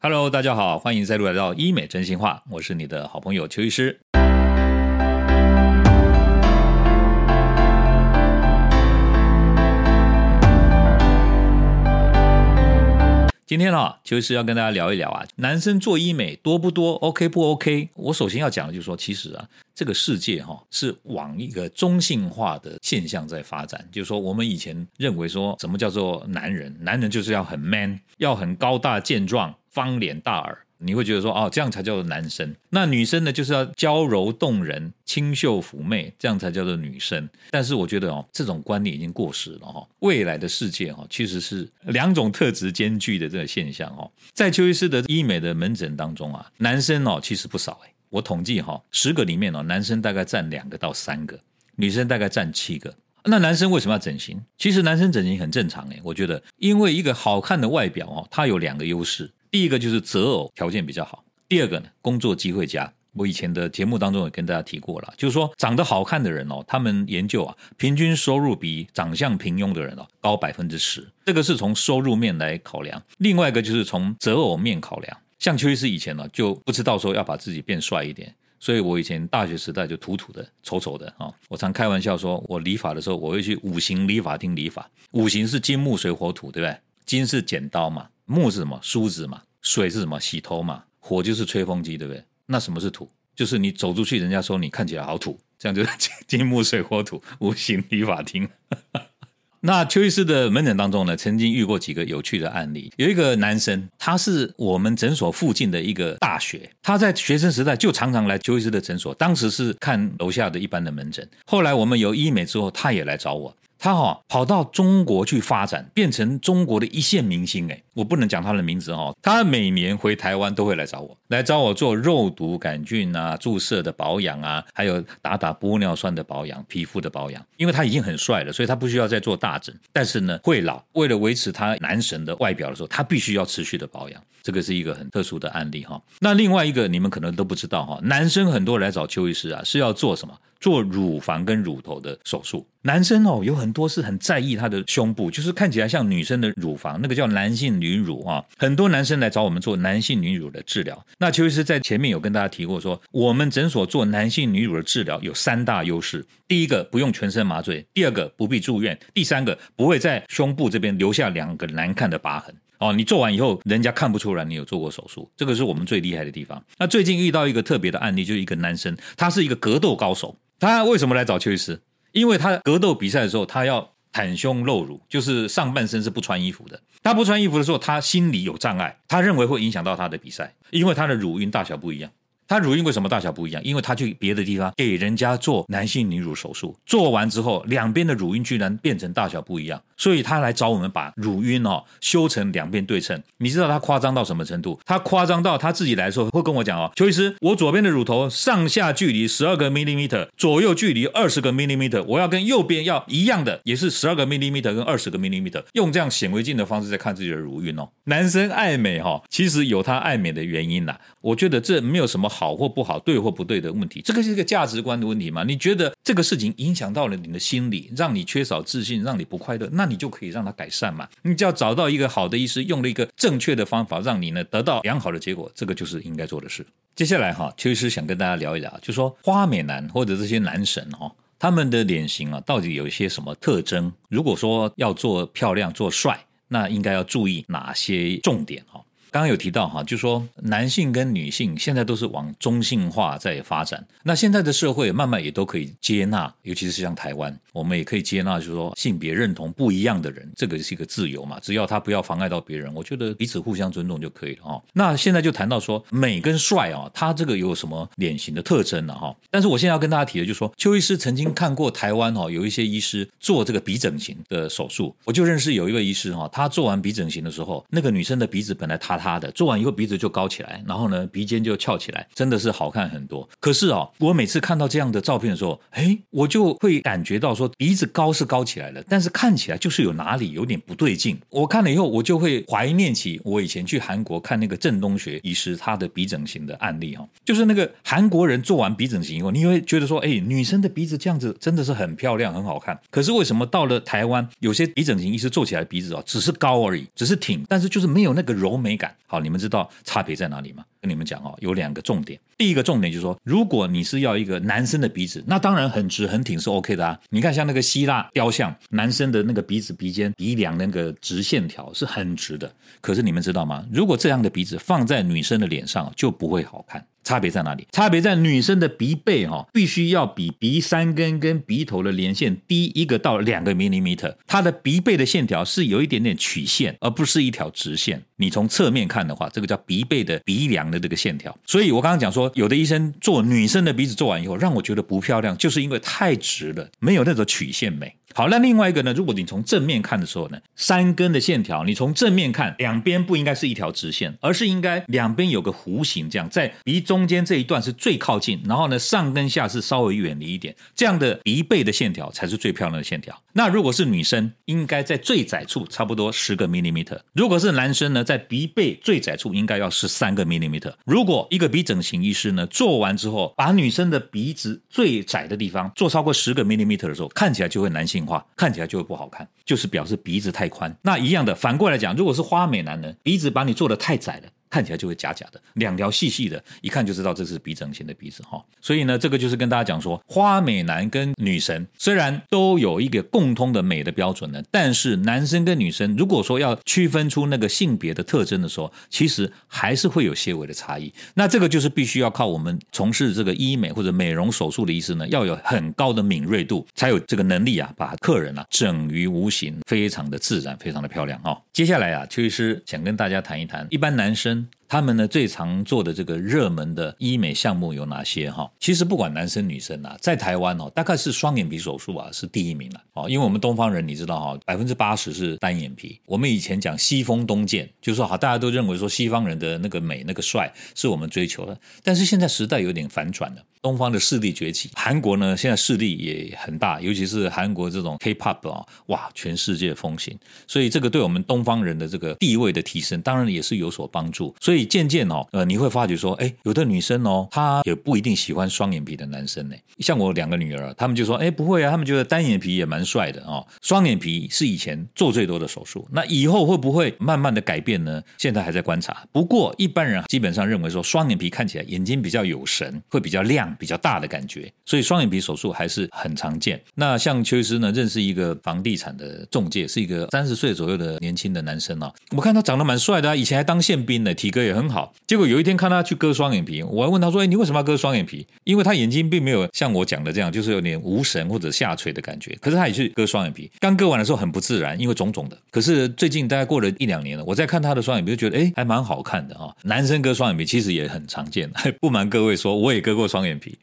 Hello，大家好，欢迎再度来到医美真心话，我是你的好朋友邱医师。今天啊，邱医师要跟大家聊一聊啊，男生做医美多不多？OK 不 OK？我首先要讲的就是说，其实啊，这个世界哈是往一个中性化的现象在发展。就是说，我们以前认为说什么叫做男人，男人就是要很 man，要很高大健壮、方脸大耳。你会觉得说哦，这样才叫做男生。那女生呢，就是要娇柔动人、清秀妩媚，这样才叫做女生。但是我觉得哦，这种观念已经过时了哈。未来的世界哈，其实是两种特质兼具的这个现象哦。在邱医师的医美的门诊当中啊，男生哦其实不少哎。我统计哈，十个里面哦，男生大概占两个到三个，女生大概占七个。那男生为什么要整形？其实男生整形很正常哎，我觉得，因为一个好看的外表哦，它有两个优势。第一个就是择偶条件比较好，第二个呢，工作机会佳。我以前的节目当中也跟大家提过了，就是说长得好看的人哦，他们研究啊，平均收入比长相平庸的人哦高百分之十。这个是从收入面来考量。另外一个就是从择偶面考量。像邱医师以前呢，就不知道说要把自己变帅一点，所以我以前大学时代就土土的、丑丑的啊。我常开玩笑说，我理发的时候我会去五行理发厅理发。五行是金木水火土，对不对？金是剪刀嘛。木是什么？梳子嘛。水是什么？洗头嘛。火就是吹风机，对不对？那什么是土？就是你走出去，人家说你看起来好土，这样就 金木水火土五行理法厅。那邱医师的门诊当中呢，曾经遇过几个有趣的案例。有一个男生，他是我们诊所附近的一个大学，他在学生时代就常常来邱医师的诊所，当时是看楼下的一般的门诊。后来我们有医美之后，他也来找我。他哈跑到中国去发展，变成中国的一线明星哎，我不能讲他的名字哦。他每年回台湾都会来找我，来找我做肉毒杆菌啊、注射的保养啊，还有打打玻尿酸的保养、皮肤的保养。因为他已经很帅了，所以他不需要再做大整，但是呢会老。为了维持他男神的外表的时候，他必须要持续的保养。这个是一个很特殊的案例哈。那另外一个你们可能都不知道哈，男生很多来找邱医师啊，是要做什么？做乳房跟乳头的手术。男生哦，有很多是很在意他的胸部，就是看起来像女生的乳房，那个叫男性女女乳啊。很多男生来找我们做男性女乳的治疗。那邱医师在前面有跟大家提过，说我们诊所做男性女乳的治疗有三大优势：第一个不用全身麻醉；第二个不必住院；第三个不会在胸部这边留下两个难看的疤痕。哦，你做完以后，人家看不出来你有做过手术，这个是我们最厉害的地方。那最近遇到一个特别的案例，就是一个男生，他是一个格斗高手。他为什么来找邱医师？因为他格斗比赛的时候，他要袒胸露乳，就是上半身是不穿衣服的。他不穿衣服的时候，他心里有障碍，他认为会影响到他的比赛，因为他的乳晕大小不一样。他乳晕为什么大小不一样？因为他去别的地方给人家做男性女乳手术，做完之后两边的乳晕居然变成大小不一样，所以他来找我们把乳晕哦修成两边对称。你知道他夸张到什么程度？他夸张到他自己来说会跟我讲哦，邱医师，我左边的乳头上下距离十二个 millimeter，左右距离二十个 millimeter，我要跟右边要一样的，也是十二个 millimeter 跟二十个 millimeter，用这样显微镜的方式在看自己的乳晕哦。男生爱美哈，其实有他爱美的原因啦。我觉得这没有什么好或不好、对或不对的问题，这个是一个价值观的问题嘛？你觉得这个事情影响到了你的心理，让你缺少自信，让你不快乐，那你就可以让它改善嘛？你只要找到一个好的医师，用了一个正确的方法，让你呢得到良好的结果，这个就是应该做的事。接下来哈，邱医师想跟大家聊一聊，就说花美男或者这些男神哈，他们的脸型啊，到底有一些什么特征？如果说要做漂亮、做帅，那应该要注意哪些重点哈？刚刚有提到哈，就说男性跟女性现在都是往中性化在发展。那现在的社会慢慢也都可以接纳，尤其是像台湾，我们也可以接纳，就是说性别认同不一样的人，这个是一个自由嘛，只要他不要妨碍到别人，我觉得彼此互相尊重就可以了哈。那现在就谈到说美跟帅啊，他这个有什么脸型的特征呢哈？但是我现在要跟大家提的，就是说邱医师曾经看过台湾哈，有一些医师做这个鼻整形的手术，我就认识有一位医师哈，他做完鼻整形的时候，那个女生的鼻子本来塌。他的做完以后鼻子就高起来，然后呢鼻尖就翘起来，真的是好看很多。可是哦，我每次看到这样的照片的时候，哎，我就会感觉到说鼻子高是高起来了，但是看起来就是有哪里有点不对劲。我看了以后，我就会怀念起我以前去韩国看那个郑东学医师他的鼻整形的案例哈，就是那个韩国人做完鼻整形以后，你会觉得说，哎，女生的鼻子这样子真的是很漂亮很好看。可是为什么到了台湾，有些鼻整形医师做起来鼻子哦只是高而已，只是挺，但是就是没有那个柔美感。好，你们知道差别在哪里吗？跟你们讲哦，有两个重点。第一个重点就是说，如果你是要一个男生的鼻子，那当然很直很挺是 OK 的啊。你看像那个希腊雕像，男生的那个鼻子鼻尖鼻梁那个直线条是很直的。可是你们知道吗？如果这样的鼻子放在女生的脸上就不会好看。差别在哪里？差别在女生的鼻背哈，必须要比鼻三根跟鼻头的连线低一个到两个 millimeter。它的鼻背的线条是有一点点曲线，而不是一条直线。你从侧面看的话，这个叫鼻背的鼻梁的这个线条。所以我刚刚讲说，有的医生做女生的鼻子做完以后，让我觉得不漂亮，就是因为太直了，没有那种曲线美。好，那另外一个呢？如果你从正面看的时候呢，三根的线条，你从正面看，两边不应该是一条直线，而是应该两边有个弧形，这样在鼻中间这一段是最靠近，然后呢上跟下是稍微远离一点，这样的鼻背的线条才是最漂亮的线条。那如果是女生，应该在最窄处差不多十个 millimeter；如果是男生呢，在鼻背最窄处应该要十三个 millimeter。如果一个鼻整形医师呢做完之后，把女生的鼻子最窄的地方做超过十个 millimeter 的时候，看起来就会男性。化看起来就会不好看，就是表示鼻子太宽。那一样的，反过来讲，如果是花美男人，鼻子把你做的太窄了。看起来就会假假的，两条细细的，一看就知道这是鼻整形的鼻子哈。所以呢，这个就是跟大家讲说，花美男跟女神虽然都有一个共通的美的标准呢，但是男生跟女生如果说要区分出那个性别的特征的时候，其实还是会有些微的差异。那这个就是必须要靠我们从事这个医美或者美容手术的医师呢，要有很高的敏锐度，才有这个能力啊，把客人啊整于无形，非常的自然，非常的漂亮哈。接下来啊，邱医师想跟大家谈一谈，一般男生。Amen. 他们呢最常做的这个热门的医美项目有哪些哈？其实不管男生女生啊，在台湾哦，大概是双眼皮手术啊是第一名了哦，因为我们东方人你知道哈，百分之八十是单眼皮。我们以前讲西风东渐，就是说好，大家都认为说西方人的那个美那个帅是我们追求的，但是现在时代有点反转了。东方的势力崛起，韩国呢现在势力也很大，尤其是韩国这种 K-pop 啊，哇，全世界风行，所以这个对我们东方人的这个地位的提升，当然也是有所帮助。所以渐渐哦，呃，你会发觉说，哎，有的女生哦，她也不一定喜欢双眼皮的男生呢。像我两个女儿，她们就说，哎，不会啊，她们觉得单眼皮也蛮帅的哦。双眼皮是以前做最多的手术，那以后会不会慢慢的改变呢？现在还在观察。不过一般人基本上认为说，双眼皮看起来眼睛比较有神，会比较亮。比较大的感觉，所以双眼皮手术还是很常见。那像邱医师呢，认识一个房地产的中介，是一个三十岁左右的年轻的男生啊。我看他长得蛮帅的啊，以前还当宪兵呢，体格也很好。结果有一天看他去割双眼皮，我还问他说：“哎，你为什么要割双眼皮？”因为他眼睛并没有像我讲的这样，就是有点无神或者下垂的感觉。可是他也去割双眼皮，刚割完的时候很不自然，因为肿肿的。可是最近大概过了一两年了，我再看他的双眼皮，就觉得哎，还蛮好看的啊。男生割双眼皮其实也很常见，不瞒各位说，我也割过双眼皮。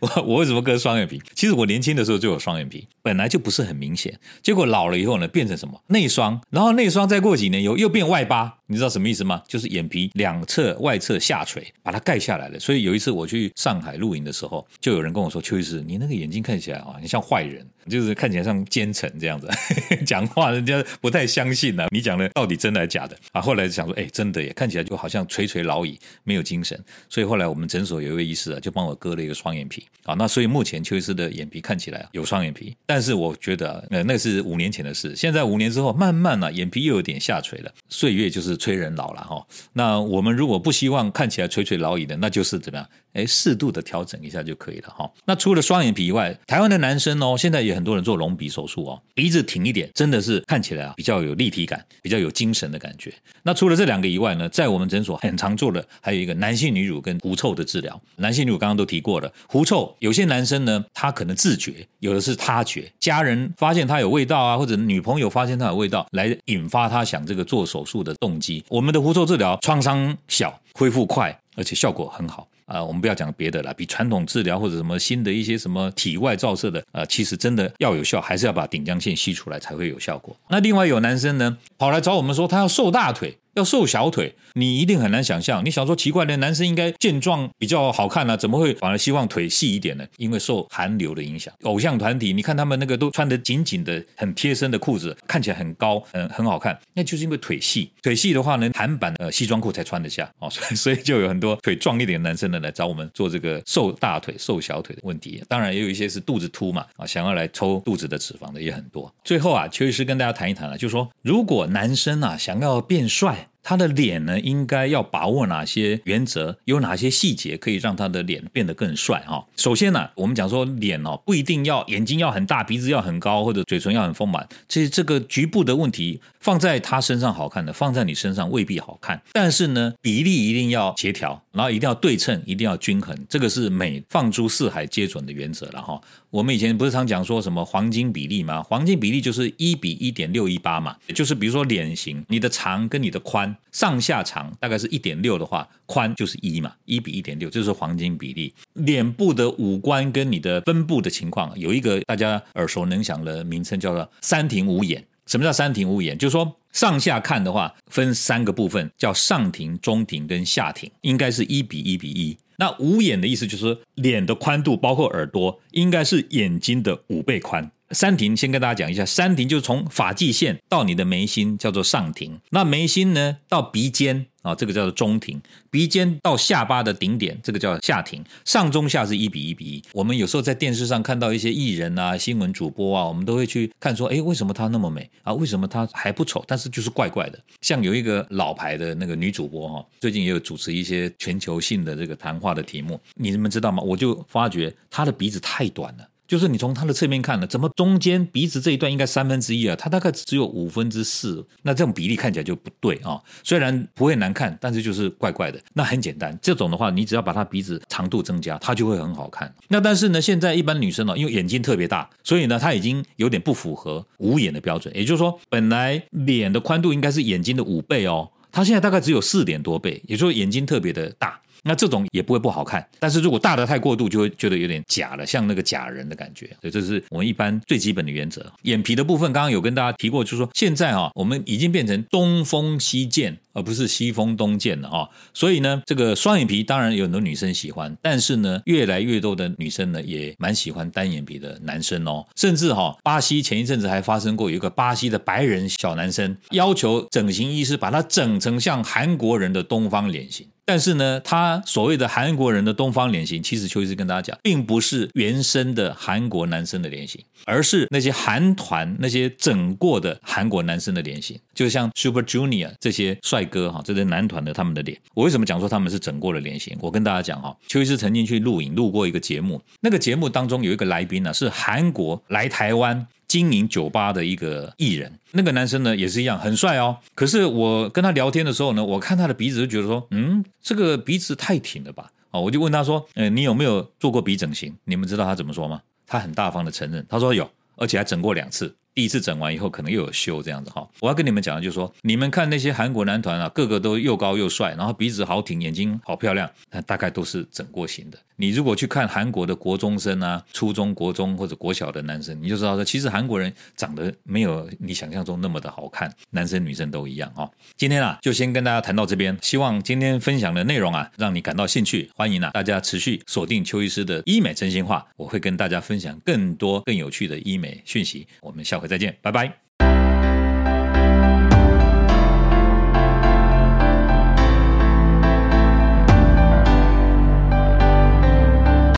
我我为什么割双眼皮？其实我年轻的时候就有双眼皮，本来就不是很明显。结果老了以后呢，变成什么内双，然后内双再过几年又又变外八。你知道什么意思吗？就是眼皮两侧外侧下垂，把它盖下来了。所以有一次我去上海露营的时候，就有人跟我说：“邱医师，你那个眼睛看起来啊，你像坏人，就是看起来像奸臣这样子，讲话人家不太相信呢。你讲的到底真的还是假的？”啊，后来想说：“哎，真的耶，看起来就好像垂垂老矣，没有精神。”所以后来我们诊所有一位医师啊，就帮我割了一个双眼皮。啊，那所以目前邱医师的眼皮看起来有双眼皮，但是我觉得呃那是五年前的事。现在五年之后，慢慢呢眼皮又有点下垂了。岁月就是催人老了哈。那我们如果不希望看起来垂垂老矣的，那就是怎么样？哎，适度的调整一下就可以了哈。那除了双眼皮以外，台湾的男生哦，现在也很多人做隆鼻手术哦，鼻子挺一点，真的是看起来啊比较有立体感，比较有精神的感觉。那除了这两个以外呢，在我们诊所很常做的还有一个男性女乳跟狐臭的治疗。男性女乳刚刚都提过了，狐臭有些男生呢，他可能自觉，有的是他觉，家人发现他有味道啊，或者女朋友发现他有味道，来引发他想这个做手术的动机。我们的狐臭治疗创伤小，恢复快，而且效果很好。啊，我们不要讲别的了，比传统治疗或者什么新的一些什么体外照射的，呃，其实真的要有效，还是要把顶浆腺吸出来才会有效果。那另外有男生呢，跑来找我们说他要瘦大腿。要瘦小腿，你一定很难想象。你想说奇怪的，男生应该健壮比较好看呢，怎么会反而希望腿细一点呢？因为受韩流的影响，偶像团体，你看他们那个都穿的紧紧的、很贴身的裤子，看起来很高，嗯，很好看。那就是因为腿细，腿细的话呢，韩版的西装裤才穿得下哦，所以所以就有很多腿壮一点的男生呢来找我们做这个瘦大腿、瘦小腿的问题。当然也有一些是肚子凸嘛，啊，想要来抽肚子的脂肪的也很多。最后啊，邱医师跟大家谈一谈啊，就说如果男生啊想要变帅。他的脸呢应该要把握哪些原则，有哪些细节可以让他的脸变得更帅哈。首先呢，我们讲说脸哦，不一定要眼睛要很大，鼻子要很高，或者嘴唇要很丰满，其实这个局部的问题放在他身上好看的，放在你身上未必好看。但是呢，比例一定要协调，然后一定要对称，一定要均衡，这个是美放诸四海皆准的原则了哈。我们以前不是常讲说什么黄金比例吗？黄金比例就是一比一点六一八嘛，就是比如说脸型，你的长跟你的宽上下长大概是一点六的话，宽就是一嘛，一比一点六，这是黄金比例。脸部的五官跟你的分布的情况，有一个大家耳熟能详的名称叫做三庭五眼。什么叫三庭五眼？就是说上下看的话，分三个部分，叫上庭、中庭跟下庭，应该是一比一比一。那五眼的意思就是脸的宽度，包括耳朵，应该是眼睛的五倍宽。三庭先跟大家讲一下，三庭就是从发际线到你的眉心叫做上庭，那眉心呢到鼻尖啊，这个叫做中庭，鼻尖到下巴的顶点，这个叫下庭。上中下是一比一比一。我们有时候在电视上看到一些艺人啊、新闻主播啊，我们都会去看说，哎，为什么她那么美啊？为什么她还不丑？但是就是怪怪的。像有一个老牌的那个女主播哈，最近也有主持一些全球性的这个谈话的题目，你们知道吗？我就发觉她的鼻子太短了。就是你从它的侧面看呢，怎么中间鼻子这一段应该三分之一啊？它大概只有五分之四，那这种比例看起来就不对啊。虽然不会难看，但是就是怪怪的。那很简单，这种的话，你只要把它鼻子长度增加，它就会很好看。那但是呢，现在一般女生呢，因为眼睛特别大，所以呢，她已经有点不符合五眼的标准。也就是说，本来脸的宽度应该是眼睛的五倍哦，她现在大概只有四点多倍，也就是眼睛特别的大。那这种也不会不好看，但是如果大的太过度，就会觉得有点假了，像那个假人的感觉。所以这是我们一般最基本的原则。眼皮的部分，刚刚有跟大家提过，就是说现在啊，我们已经变成东风西渐，而不是西风东渐了哦。所以呢，这个双眼皮当然有很多女生喜欢，但是呢，越来越多的女生呢也蛮喜欢单眼皮的男生哦。甚至哈，巴西前一阵子还发生过有一个巴西的白人小男生要求整形医师把他整成像韩国人的东方脸型。但是呢，他所谓的韩国人的东方脸型，其实邱医师跟大家讲，并不是原生的韩国男生的脸型，而是那些韩团那些整过的韩国男生的脸型，就像 Super Junior 这些帅哥哈，这些男团的他们的脸。我为什么讲说他们是整过的脸型？我跟大家讲哈，邱医师曾经去录影录过一个节目，那个节目当中有一个来宾呢，是韩国来台湾。经营酒吧的一个艺人，那个男生呢也是一样很帅哦。可是我跟他聊天的时候呢，我看他的鼻子就觉得说，嗯，这个鼻子太挺了吧？哦，我就问他说，呃，你有没有做过鼻整形？你们知道他怎么说吗？他很大方的承认，他说有，而且还整过两次。第一次整完以后，可能又有修这样子哈。我要跟你们讲的就是说，你们看那些韩国男团啊，个个都又高又帅，然后鼻子好挺，眼睛好漂亮，那大概都是整过型的。你如果去看韩国的国中生啊、初中国中或者国小的男生，你就知道说，其实韩国人长得没有你想象中那么的好看，男生女生都一样哈。今天啊，就先跟大家谈到这边，希望今天分享的内容啊，让你感到兴趣。欢迎啊，大家持续锁定邱医师的医美真心话，我会跟大家分享更多更有趣的医美讯息。我们下回再见，拜拜。